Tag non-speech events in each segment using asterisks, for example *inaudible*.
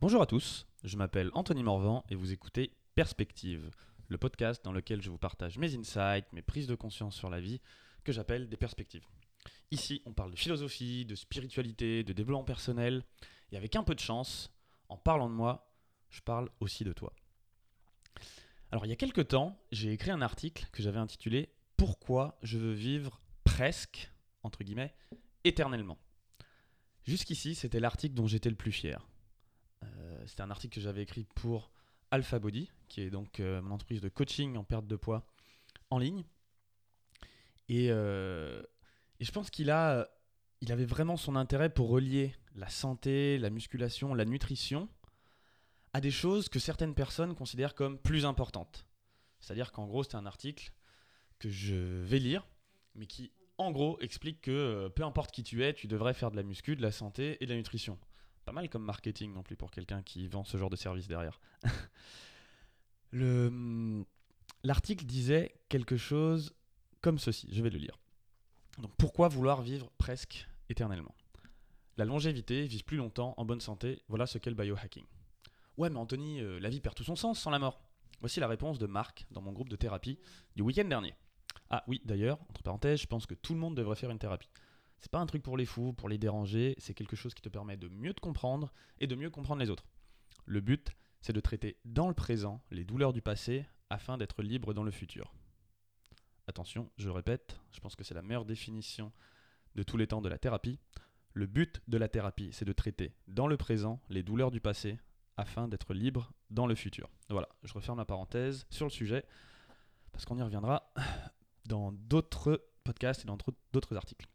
Bonjour à tous, je m'appelle Anthony Morvan et vous écoutez Perspective, le podcast dans lequel je vous partage mes insights, mes prises de conscience sur la vie, que j'appelle des perspectives. Ici, on parle de philosophie, de spiritualité, de développement personnel, et avec un peu de chance, en parlant de moi, je parle aussi de toi. Alors il y a quelques temps, j'ai écrit un article que j'avais intitulé Pourquoi je veux vivre presque, entre guillemets, éternellement. Jusqu'ici, c'était l'article dont j'étais le plus fier. Euh, c'était un article que j'avais écrit pour Alpha Body, qui est donc euh, mon entreprise de coaching en perte de poids en ligne. Et, euh, je pense qu'il a, il avait vraiment son intérêt pour relier la santé, la musculation, la nutrition à des choses que certaines personnes considèrent comme plus importantes. C'est-à-dire qu'en gros, c'est un article que je vais lire, mais qui, en gros, explique que euh, peu importe qui tu es, tu devrais faire de la muscu, de la santé et de la nutrition. Pas mal comme marketing non plus pour quelqu'un qui vend ce genre de service derrière. *laughs* Le, l'article disait quelque chose comme ceci, je vais le lire. Pourquoi vouloir vivre presque éternellement? La longévité, vivre plus longtemps, en bonne santé, voilà ce qu'est le biohacking. Ouais mais Anthony, euh, la vie perd tout son sens sans la mort. Voici la réponse de Marc dans mon groupe de thérapie du week-end dernier. Ah oui, d'ailleurs, entre parenthèses, je pense que tout le monde devrait faire une thérapie. C'est pas un truc pour les fous, pour les déranger, c'est quelque chose qui te permet de mieux te comprendre et de mieux comprendre les autres. Le but, c'est de traiter dans le présent les douleurs du passé afin d'être libre dans le futur. Attention, je répète, je pense que c'est la meilleure définition de tous les temps de la thérapie. Le but de la thérapie, c'est de traiter dans le présent les douleurs du passé afin d'être libre dans le futur. Voilà, je referme la parenthèse sur le sujet parce qu'on y reviendra dans d'autres podcasts et dans d'autres articles.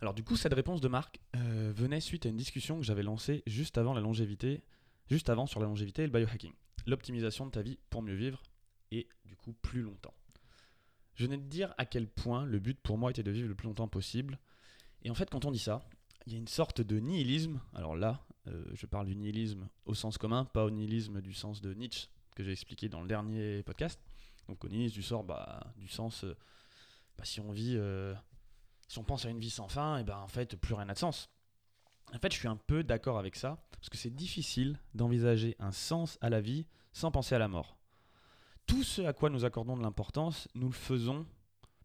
Alors du coup, cette réponse de Marc euh, venait suite à une discussion que j'avais lancée juste avant la longévité, juste avant sur la longévité et le biohacking. L'optimisation de ta vie pour mieux vivre et du coup plus longtemps. Je venais de dire à quel point le but pour moi était de vivre le plus longtemps possible. Et en fait, quand on dit ça, il y a une sorte de nihilisme. Alors là, euh, je parle du nihilisme au sens commun, pas au nihilisme du sens de Nietzsche que j'ai expliqué dans le dernier podcast. Donc au nihilisme du sort, bah, du sens, euh, bah, si on vit, si on pense à une vie sans fin, et ben en fait plus rien n'a de sens. En fait, je suis un peu d'accord avec ça parce que c'est difficile d'envisager un sens à la vie sans penser à la mort tout ce à quoi nous accordons de l'importance, nous le faisons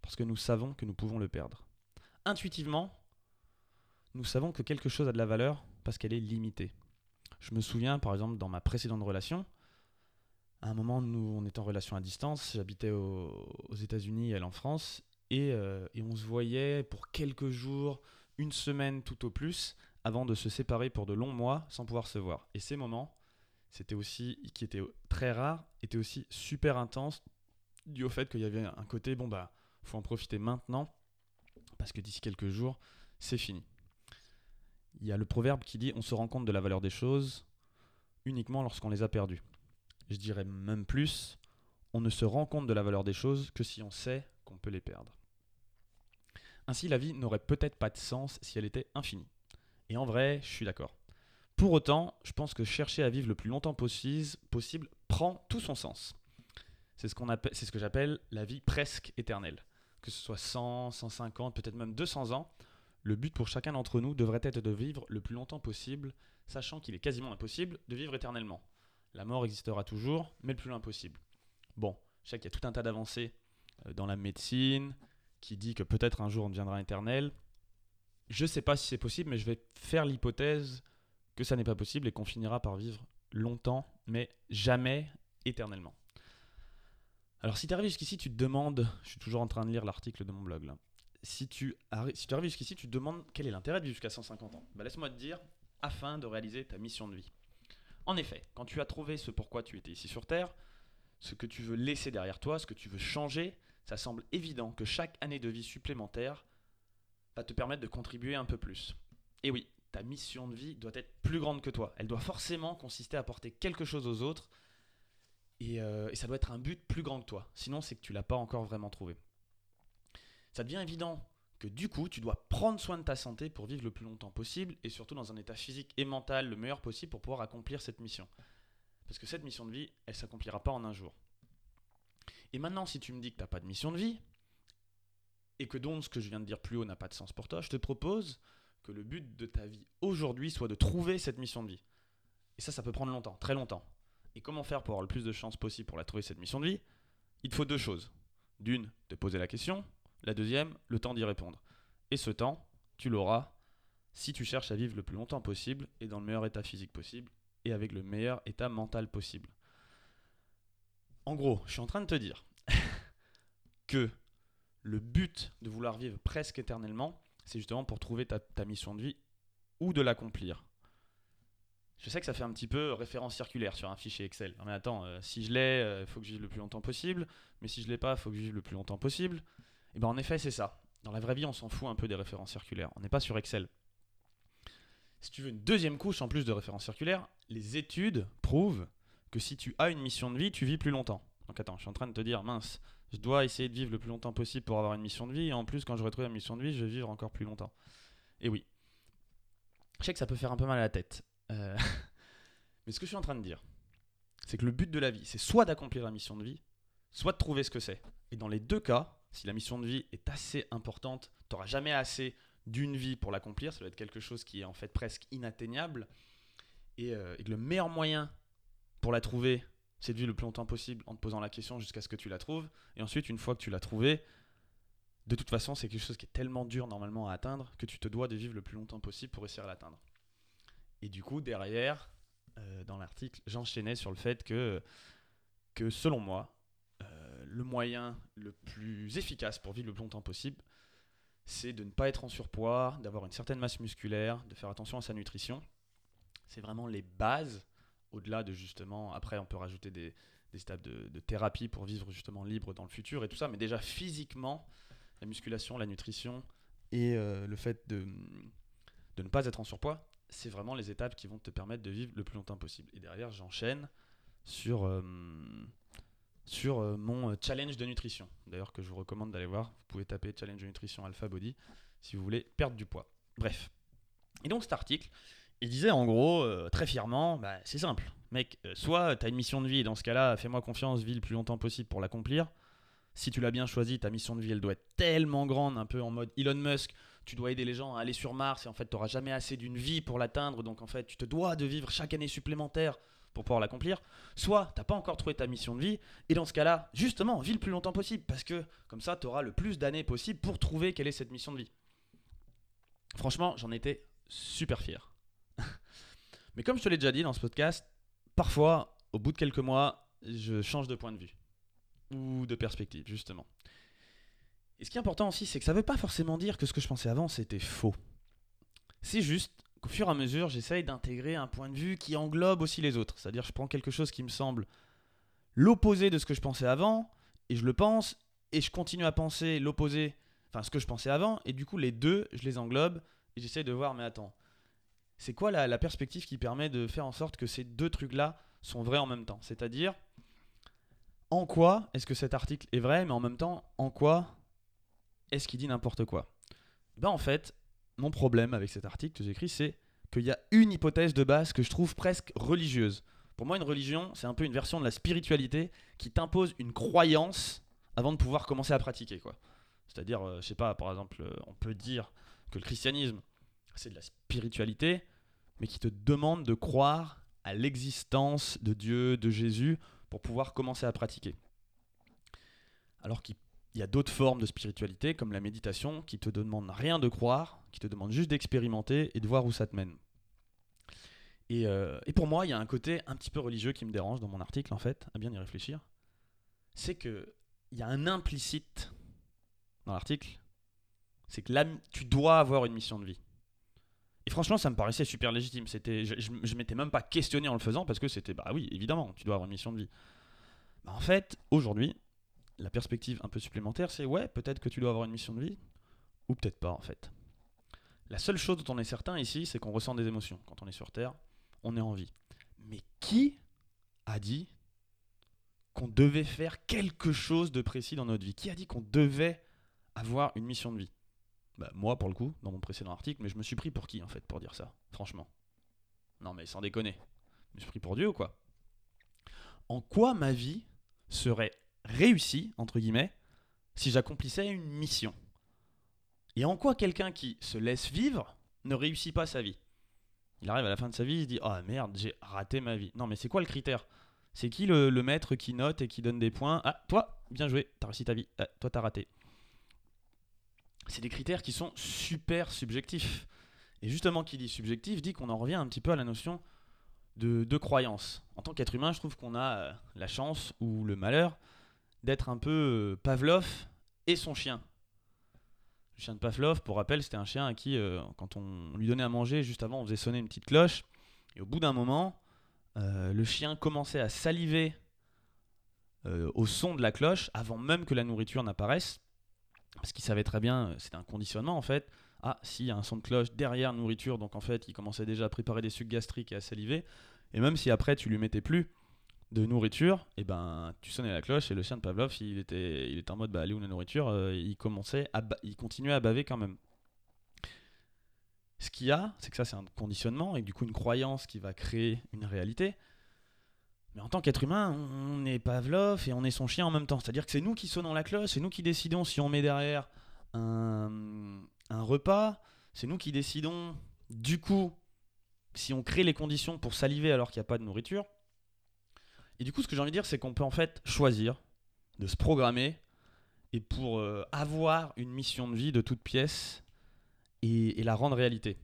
parce que nous savons que nous pouvons le perdre. Intuitivement, nous savons que quelque chose a de la valeur parce qu'elle est limitée. Je me souviens, par exemple, dans ma précédente relation, à un moment, nous, on était en relation à distance, j'habitais aux, États-Unis, elle en France, et, euh, et on se voyait pour quelques jours, une semaine tout au plus, avant de se séparer pour de longs mois sans pouvoir se voir. Et ces moments, c'était aussi, qui était très rare, était aussi super intense, dû au fait qu'il y avait un côté, bon bah, faut en profiter maintenant, parce que d'ici quelques jours, c'est fini. Il y a le proverbe qui dit on se rend compte de la valeur des choses uniquement lorsqu'on les a perdues. Je dirais même plus, on ne se rend compte de la valeur des choses que si on sait qu'on peut les perdre. Ainsi, la vie n'aurait peut-être pas de sens si elle était infinie. Et en vrai, je suis d'accord. Pour autant, je pense que chercher à vivre le plus longtemps possible, prend tout son sens. C'est ce, ce que j'appelle la vie presque éternelle. Que ce soit 100, 150, peut-être même 200 ans, le but pour chacun d'entre nous devrait être de vivre le plus longtemps possible, sachant qu'il est quasiment impossible de vivre éternellement. La mort existera toujours, mais le plus loin possible. Bon, je sais qu'il y a tout un tas d'avancées euh, dans la médecine, qui dit que peut-être un jour on deviendra éternel. Je ne sais pas si c'est possible, mais je vais faire l'hypothèse que ça n'est pas possible et qu'on finira par vivre longtemps, mais jamais éternellement. Alors si tu arrives jusqu'ici, tu te demandes, je suis toujours en train de lire l'article de mon blog là, si tu, arrives, jusqu'ici, tu te demandes quel est l'intérêt de vivre jusqu'à 150 ans. Bah, laisse-moi te dire, afin de réaliser ta mission de vie. En effet, quand tu as trouvé ce pourquoi tu étais ici sur Terre, ce que tu veux laisser derrière toi, ce que tu veux changer, ça semble évident que chaque année de vie supplémentaire va te permettre de contribuer un peu plus. Et oui, ta mission de vie doit être plus grande que toi. Elle doit forcément consister à apporter quelque chose aux autres. Euh, et, ça doit être un but plus grand que toi. Sinon, c'est que tu l'as pas encore vraiment trouvé. Ça devient évident que du coup, tu dois prendre soin de ta santé pour vivre le plus longtemps possible et surtout dans un état physique et mental le meilleur possible pour pouvoir accomplir cette mission. Parce que cette mission de vie, elle s'accomplira pas en un jour. Et maintenant, si tu me dis que tu n'as pas de mission de vie, et que donc ce que je viens de dire plus haut n'a pas de sens pour toi, je te propose que le but de ta vie aujourd'hui soit de trouver cette mission de vie. Et ça, ça peut prendre longtemps, très longtemps. Et comment faire pour avoir le plus de chances possible pour la trouver, cette mission de vie? Il te faut deux choses. D'une, te poser la question. La deuxième, le temps d'y répondre. Et ce temps, tu l'auras si tu cherches à vivre le plus longtemps possible et dans le meilleur état physique possible et avec le meilleur état mental possible. En gros, je suis en train de te dire *laughs* que le but de vouloir vivre presque éternellement, c'est justement pour trouver ta, mission de vie ou de l'accomplir. Je sais que ça fait un petit peu référence circulaire sur un fichier Excel. mais attends, euh, si je l'ai, il euh, faut que je vive le plus longtemps possible. Mais si je l'ai pas, il faut que je vive le plus longtemps possible. Et bien en effet, c'est ça. Dans la vraie vie, on s'en fout un peu des références circulaires. On n'est pas sur Excel. Si tu veux une deuxième couche en plus de références circulaires, les études prouvent que si tu as une mission de vie, tu vis plus longtemps. Donc attends, je suis en train de te dire, mince, je dois essayer de vivre le plus longtemps possible pour avoir une mission de vie. Et en plus, quand j'aurai trouvé la mission de vie, je vais vivre encore plus longtemps. Et oui. Je sais que ça peut faire un peu mal à la tête. Euh, *laughs* mais ce que je suis en train de dire, c'est que le but de la vie, c'est soit d'accomplir la mission de vie, soit de trouver ce que c'est. Et dans les deux cas, si la mission de vie est assez importante, tu n'auras jamais assez d'une vie pour l'accomplir. Ça doit être quelque chose qui est en fait presque inatteignable. Et, euh, et que le meilleur moyen pour la trouver, c'est de vivre le plus longtemps possible en te posant la question jusqu'à ce que tu la trouves. Et ensuite, une fois que tu l'as trouvée, de toute façon, c'est quelque chose qui est tellement dur normalement à atteindre que tu te dois de vivre le plus longtemps possible pour réussir à l'atteindre. Et du coup, derrière, euh, dans l'article, j'enchaînais sur le fait que, que selon moi, euh, le moyen le plus efficace pour vivre le plus longtemps possible, c'est de ne pas être en surpoids, d'avoir une certaine masse musculaire, de faire attention à sa nutrition. C'est vraiment les bases au-delà de justement, après on peut rajouter des, stades de, thérapie pour vivre justement libre dans le futur et tout ça, mais déjà physiquement, la musculation, la nutrition et euh, le fait de, ne pas être en surpoids, c'est vraiment les étapes qui vont te permettre de vivre le plus longtemps possible. Et derrière, j'enchaîne sur, euh, euh, mon challenge de nutrition, d'ailleurs que je vous recommande d'aller voir. Vous pouvez taper challenge de nutrition Alpha Body si vous voulez perdre du poids. Bref. Et donc cet article, il disait en gros, euh, très fièrement, bah, c'est simple. Mec, euh, soit tu une mission de vie, et dans ce cas-là, fais-moi confiance, vis le plus longtemps possible pour l'accomplir. Si tu l'as bien choisi, ta mission de vie, elle doit être tellement grande, un peu en mode Elon Musk, tu dois aider les gens à aller sur Mars, et en fait, tu n'auras jamais assez d'une vie pour l'atteindre, donc en fait, tu te dois de vivre chaque année supplémentaire pour pouvoir l'accomplir. Soit t'as pas encore trouvé ta mission de vie, et dans ce cas-là, justement, vis le plus longtemps possible, parce que comme ça, tu auras le plus d'années possible pour trouver quelle est cette mission de vie. Franchement, j'en étais super fier. Mais comme je te l'ai déjà dit dans ce podcast, parfois, au bout de quelques mois, je change de point de vue ou de perspective, justement. Et ce qui est important aussi, c'est que ça ne veut pas forcément dire que ce que je pensais avant, c'était faux. C'est juste qu'au fur et à mesure, j'essaye d'intégrer un point de vue qui englobe aussi les autres. C'est-à-dire, je prends quelque chose qui me semble l'opposé de ce que je pensais avant, et je le pense, et je continue à penser l'opposé, enfin ce que je pensais avant, et du coup, les deux, je les englobe, et j'essaie de voir, mais attends, c'est quoi la, perspective qui permet de faire en sorte que ces deux trucs-là sont vrais en même temps? C'est-à-dire, en quoi est-ce que cet article est vrai, mais en même temps, en quoi est-ce qu'il dit n'importe quoi? Ben en fait, mon problème avec cet article que j'écris, c'est qu'il y a une hypothèse de base que je trouve presque religieuse. Pour moi, une religion, c'est un peu une version de la spiritualité qui t'impose une croyance avant de pouvoir commencer à pratiquer. quoi. C'est-à-dire, euh, je sais pas, par exemple, euh, on peut dire que le christianisme, c'est de la spiritualité, mais qui te demande de croire à l'existence de Dieu, de Jésus, pour pouvoir commencer à pratiquer. Alors qu'il y a d'autres formes de spiritualité, comme la méditation, qui te demandent rien de croire, qui te demandent juste d'expérimenter et de voir où ça te mène. Et, euh, pour moi, il y a un côté un petit peu religieux qui me dérange dans mon article, en fait, à bien y réfléchir. C'est qu'il y a un implicite dans l'article, c'est que tu dois avoir une mission de vie. Et franchement, ça me paraissait super légitime. C'était, je, je, m'étais même pas questionné en le faisant parce que c'était, bah oui, évidemment, tu dois avoir une mission de vie. Bah en fait, aujourd'hui, la perspective un peu supplémentaire, c'est ouais, peut-être que tu dois avoir une mission de vie, ou peut-être pas en fait. La seule chose dont on est certain ici, c'est qu'on ressent des émotions. Quand on est sur Terre, on est en vie. Mais qui a dit qu'on devait faire quelque chose de précis dans notre vie? Qui a dit qu'on devait avoir une mission de vie? Bah, moi, pour le coup, dans mon précédent article, mais je me suis pris pour qui, en fait, pour dire ça Franchement? Non, mais sans déconner. Je me suis pris pour Dieu ou quoi En quoi ma vie serait réussie, entre guillemets, si j'accomplissais une mission? Et en quoi quelqu'un qui se laisse vivre ne réussit pas sa vie? Il arrive à la fin de sa vie, il se dit Ah merde, j'ai raté ma vie. Non, mais c'est quoi le critère? C'est qui le, maître qui note et qui donne des points? Ah, toi, bien joué, t'as réussi ta vie. Ah, toi, t'as raté. C'est des critères qui sont super subjectifs. Et justement, qui dit subjectif dit qu'on en revient un petit peu à la notion de, de croyance. En tant qu'être humain, je trouve qu'on a euh, la chance ou le malheur d'être un peu euh, Pavlov et son chien. Le chien de Pavlov, pour rappel, c'était un chien à qui, euh, quand on lui donnait à manger, juste avant, on faisait sonner une petite cloche. Et au bout d'un moment, le chien commençait à saliver au son de la cloche avant même que la nourriture n'apparaisse. Parce qu'il savait très bien, euh, c'était un conditionnement en fait. Ah, s'il y a un son de cloche derrière nourriture, donc en fait, il commençait déjà à préparer des sucs gastriques et à saliver. Et même si après, tu lui mettais plus de nourriture, et ben tu sonnais la cloche et le chien de Pavlov, il était, il était en mode bah, allez où la nourriture Euh, Il commençait il continuait à baver quand même. Ce qu'il y a, c'est que ça c'est un conditionnement et du coup une croyance qui va créer une réalité. Mais en tant qu'être humain, on est Pavlov et on est son chien en même temps. C'est-à-dire que c'est nous qui sonnons la cloche, c'est nous qui décidons si on met derrière un, repas, c'est nous qui décidons du coup si on crée les conditions pour saliver alors qu'il n'y a pas de nourriture. Et du coup, ce que j'ai envie de dire, c'est qu'on peut en fait choisir de se programmer et pour euh, avoir une mission de vie de toute pièce et la rendre réalité.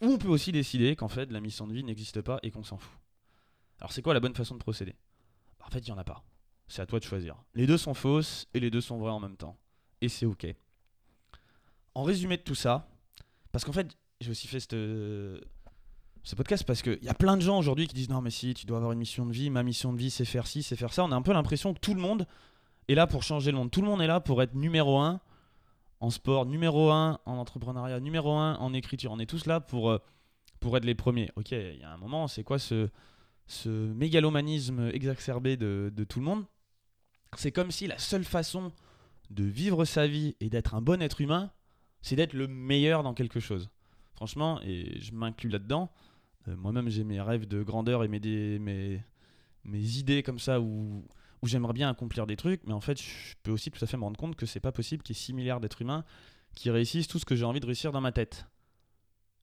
Ou on peut aussi décider qu'en fait la mission de vie n'existe pas et qu'on s'en fout. Alors c'est quoi la bonne façon de procéder? En fait, il n'y en a pas. C'est à toi de choisir. Les deux sont fausses et les deux sont vraies en même temps. Et c'est ok. En résumé de tout ça, parce qu'en fait, j'ai aussi fait cette, ce podcast parce qu'il y a plein de gens aujourd'hui qui disent non mais si, tu dois avoir une mission de vie, ma mission de vie c'est faire ci, c'est faire ça. On a un peu l'impression que tout le monde est là pour changer le monde. Tout le monde est là pour être numéro un en sport, numéro un en entrepreneuriat, numéro un en écriture. On est tous là pour, euh, pour être les premiers. Ok, il y a un moment, c'est quoi ce, ce mégalomanisme exacerbé de, tout le monde C'est comme si la seule façon de vivre sa vie et d'être un bon être humain, c'est d'être le meilleur dans quelque chose. Franchement, et je m'inclus là-dedans, euh, moi-même j'ai mes rêves de grandeur et mes, mes, idées comme ça où, où j'aimerais bien accomplir des trucs, mais en fait je peux aussi tout à fait me rendre compte que c'est pas possible qu'il y ait 6 milliards d'êtres humains qui réussissent tout ce que j'ai envie de réussir dans ma tête.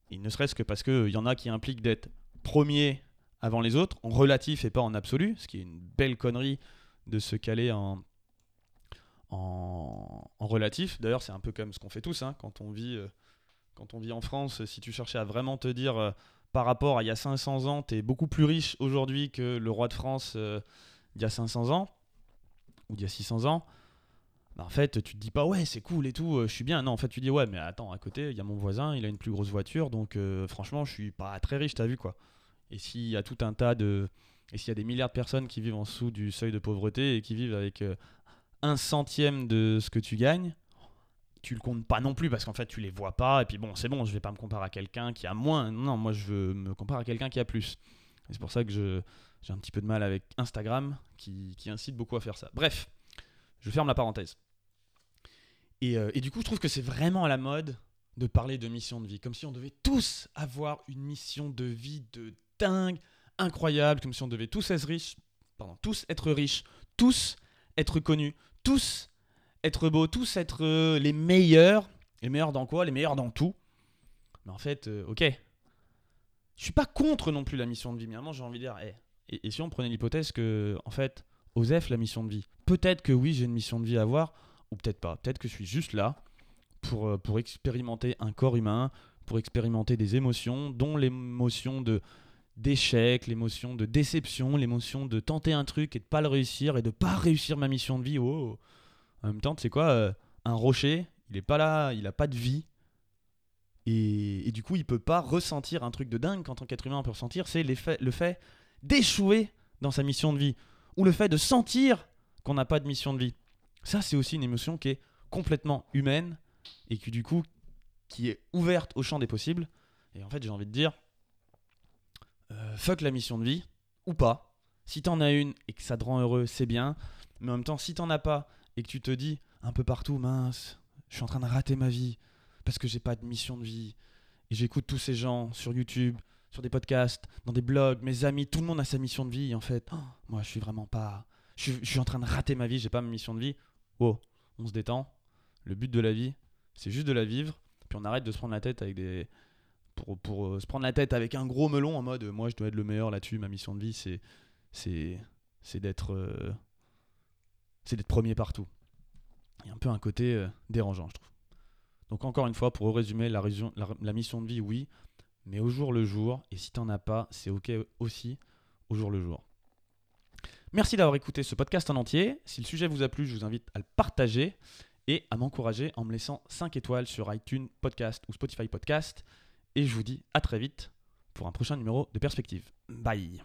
Et ne serait-ce que parce qu'il y en a qui impliquent d'être premier avant les autres, en relatif et pas en absolu, ce qui est une belle connerie de se caler en, en, relatif. D'ailleurs, c'est un peu comme ce qu'on fait tous hein, quand on vit. euh, quand on vit en France, si tu cherchais à vraiment te dire euh, par rapport à il y a 500 ans, tu es beaucoup plus riche aujourd'hui que le roi de France euh, il y a 500 ans, ou il y a 600 ans, bah, en fait, tu te dis pas ouais, c'est cool et tout, euh, je suis bien. Non, en fait, tu dis ouais, mais attends, à côté, il y a mon voisin, il a une plus grosse voiture, donc franchement, je suis pas très riche, t'as vu quoi. Et s'il y a tout un tas de. Et s'il y a des milliards de personnes qui vivent en dessous du seuil de pauvreté et qui vivent avec euh, un centième de ce que tu gagnes, tu le comptes pas non plus parce qu'en fait tu les vois pas. Et puis bon c'est bon je vais pas me comparer à quelqu'un qui a moins. Non moi je veux me comparer à quelqu'un qui a plus. Et c'est pour ça que je j'ai un petit peu de mal avec Instagram qui, qui incite beaucoup à faire ça. Bref je ferme la parenthèse. Et, euh, et du coup je trouve que c'est vraiment à la mode de parler de mission de vie comme si on devait tous avoir une mission de vie de dingue incroyable comme si on devait tous être riches pardon tous être riches tous être connus tous être beaux, tous être euh, les meilleurs. Les meilleurs dans quoi? Les meilleurs dans tout. Mais en fait, euh, ok. Je suis pas contre non plus la mission de vie. Mais à un moment, j'ai envie de dire, et, si on prenait l'hypothèse que, en fait, OSEF, la mission de vie, peut-être que oui, j'ai une mission de vie à avoir, ou peut-être pas. Peut-être que je suis juste là pour, euh, pour expérimenter un corps humain, pour expérimenter des émotions, dont l'émotion de d'échec, l'émotion de déception, l'émotion de tenter un truc et de pas le réussir et de pas réussir ma mission de vie. Oh, en même temps, tu sais quoi, euh, un rocher, il est pas là, il a pas de vie. Et, du coup, il peut pas ressentir un truc de dingue qu'en tant qu'être humain on peut ressentir, c'est le fait d'échouer dans sa mission de vie. Ou le fait de sentir qu'on n'a pas de mission de vie. Ça, c'est aussi une émotion qui est complètement humaine et qui, du coup, qui est ouverte au champ des possibles. Et en fait, j'ai envie de dire, fuck la mission de vie, ou pas. Si t'en as une et que ça te rend heureux, c'est bien. Mais en même temps, si t'en as pas et que tu te dis un peu partout, mince, je suis en train de rater ma vie parce que j'ai pas de mission de vie. Et j'écoute tous ces gens sur YouTube, sur des podcasts, dans des blogs, mes amis, tout le monde a sa mission de vie. En fait, oh, moi, je suis vraiment pas. Je suis, je suis en train de rater ma vie, j'ai pas ma mission de vie. Oh, on se détend. Le but de la vie, c'est juste de la vivre. Puis on arrête de se prendre la tête avec des pour, pour, euh, se prendre la tête avec un gros melon en mode moi je dois être le meilleur là-dessus, ma mission de vie c'est c'est c'est d'être euh, c'est d'être premier partout. Il y a un peu un côté euh, dérangeant, je trouve. Donc encore une fois, pour résumer, la, la mission de vie, oui, mais au jour le jour, et si t'en as pas, c'est ok aussi, au jour le jour. Merci d'avoir écouté ce podcast en entier. Si le sujet vous a plu, je vous invite à le partager et à m'encourager en me laissant 5 étoiles sur iTunes Podcast ou Spotify Podcast. Et je vous dis à très vite pour un prochain numéro de Perspective. Bye